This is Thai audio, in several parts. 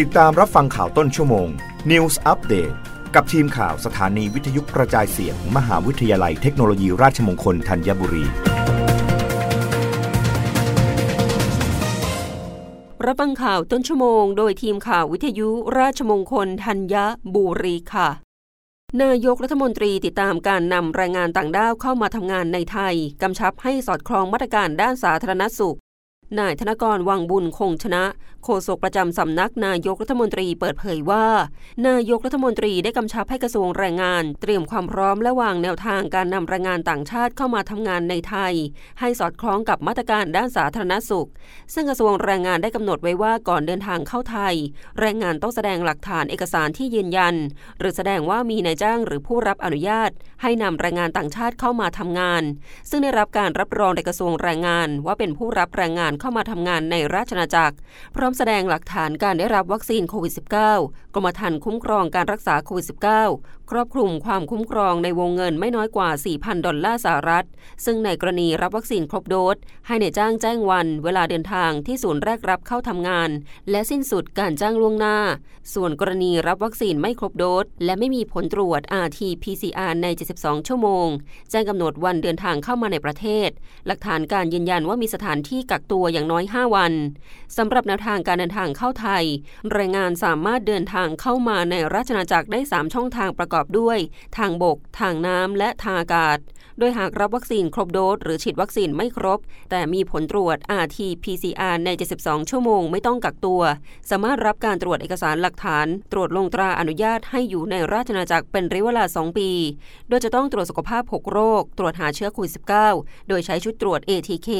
ติดตามรับฟังข่าวต้นชั่วโมง News Update กับทีมข่าวสถานีวิทยุกระจายเสียงมมหาวิทยาลัยเทคโนโลยีราชมงคลธัญบุรี รับฟังข่าวต้นชั่วโมง โดยทีมข่าววิทยุราชมงคลธัญบุรีค่ะ นายกรัฐมนตรีติดตามการนำแรงงานต่างด้าวเข้ามาทำงานในไทย กำชับให้สอดคล้องมาตรการด้านสาธารณสุข นายธนกรวังบุญคงชนะ โฆษกประจำสำนักนายกรัฐมนตรีเปิดเผยว่า นายกรัฐมนตรีได้กำชับให้กระทรวงแรงงาน เตรียมความพร้อมและวางแนวทางการนำแรงงานต่างชาติเข้ามาทำงานในไทย ให้สอดคล้องกับมาตรการด้านสาธารณสุข ซึ่งกระทรวงแรงงานได้กำหนดไว้ว่าก่อนเดินทางเข้าไทย แรงงานต้องแสดงหลักฐานเอกสารที่ยืนยัน หรือแสดงว่ามีนายจ้างหรือผู้รับอนุญาต ให้นำแรงงานต่างชาติเข้ามาทำงาน ซึ่งได้รับการรับรองในกระทรวงแรงงานว่าเป็นผู้รับแรงงานเข้ามาทำงานในราชนาจักร พร้อมแสดงหลักฐานการได้รับวัคซีนโควิด -19 กรมธรรม์คุ้มครองการรักษาโควิด -19 ครอบคลุมความคุ้มครองในวงเงินไม่น้อยกว่า 4,000 ดอลลาร์สหรัฐ ซึ่งในกรณีรับวัคซีนครบโดส ให้ในจ้างแจ้งวัน เวลาเดินทางที่ศูนย์แรกรับเข้าทำงาน และสิ้นสุดการจ้างล่วงหน้า ส่วนกรณีรับวัคซีนไม่ครบโดส และไม่มีผลตรวจ RT-PCR ใน 72 ชั่วโมง แจ้งกำหนดวันเดินทางเข้ามาในประเทศ หลักฐานการยืนยันว่ามีสถานที่กักตัวอย่างน้อย 5 วันสำหรับแนวทางการเดินทางเข้าไทยแรงงานสามารถเดินทางเข้ามาในราชนาจักรได้ 3 ช่องทางประกอบด้วย ทางบก ทางน้ำและทางอากาศ โดยหากรับวัคซีนครบโดสหรือฉีดวัคซีนไม่ครบ แต่มีผลตรวจ RT-PCR ใน 72 ชั่วโมงไม่ต้องกักตัว สามารถรับการตรวจเอกสารหลักฐาน ตรวจลงตราอนุญาตให้อยู่ในราชนาจักรเป็นระยะเวลา 2 ปี โดยจะต้องตรวจสุขภาพ 6 โรค ตรวจหาเชื้อโควิด -19 โดยใช้ชุดตรวจ ATK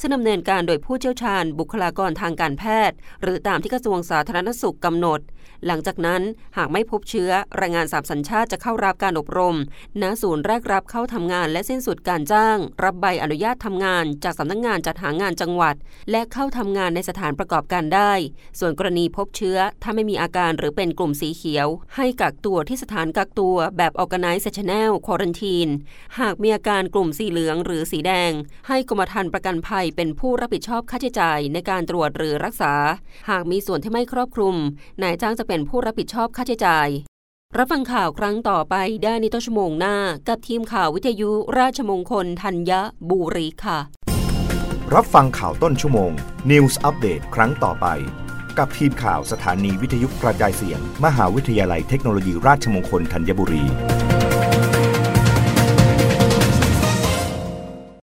ซึ่งดำเนินการโดยผู้เชี่ยวชาญบุคลากรทางการแพทย์ หรือตามที่กระทรวงสาธารณสุขกำหนด หลังจากนั้นหากไม่พบเชื้อแรงงานสามสัญชาติจะเข้ารับการอบรม ณ ศูนย์แรกรับเข้าทำงานและสิ้นสุดการจ้าง รับใบอนุญาตทำงานจากสำนักงงานจัดหางานจังหวัด และเข้าทำงานในสถานประกอบการได้ ส่วนกรณีพบเชื้อถ้าไม่มีอาการหรือเป็นกลุ่มสีเขียว ให้กักตัวที่สถานกักตัวแบบ Organizational Quarantine หากมีอาการกลุ่มสีเหลืองหรือสีแดง ให้กรมธรรม์ประกันภัยเป็นผู้รับผิดชอบค่าใช้จ่ายในการตรวจหรือรักษา หากมีส่วนที่ไม่ครอบคลุมนายจ้างจะเป็นผู้รับผิดชอบค่าใช้จ่าย รับฟังข่าวครั้งต่อไปได้ในต้นชั่วโมงหน้า กับทีมข่าววิทยุราชมงคลธัญบุรีค่ะ รับฟังข่าวต้นชั่วโมง News Update ครั้งต่อไป กับทีมข่าวสถานีวิทยุกระจายเสียง มหาวิทยาลัยเทคโนโลยีราชมงคลธัญบุรี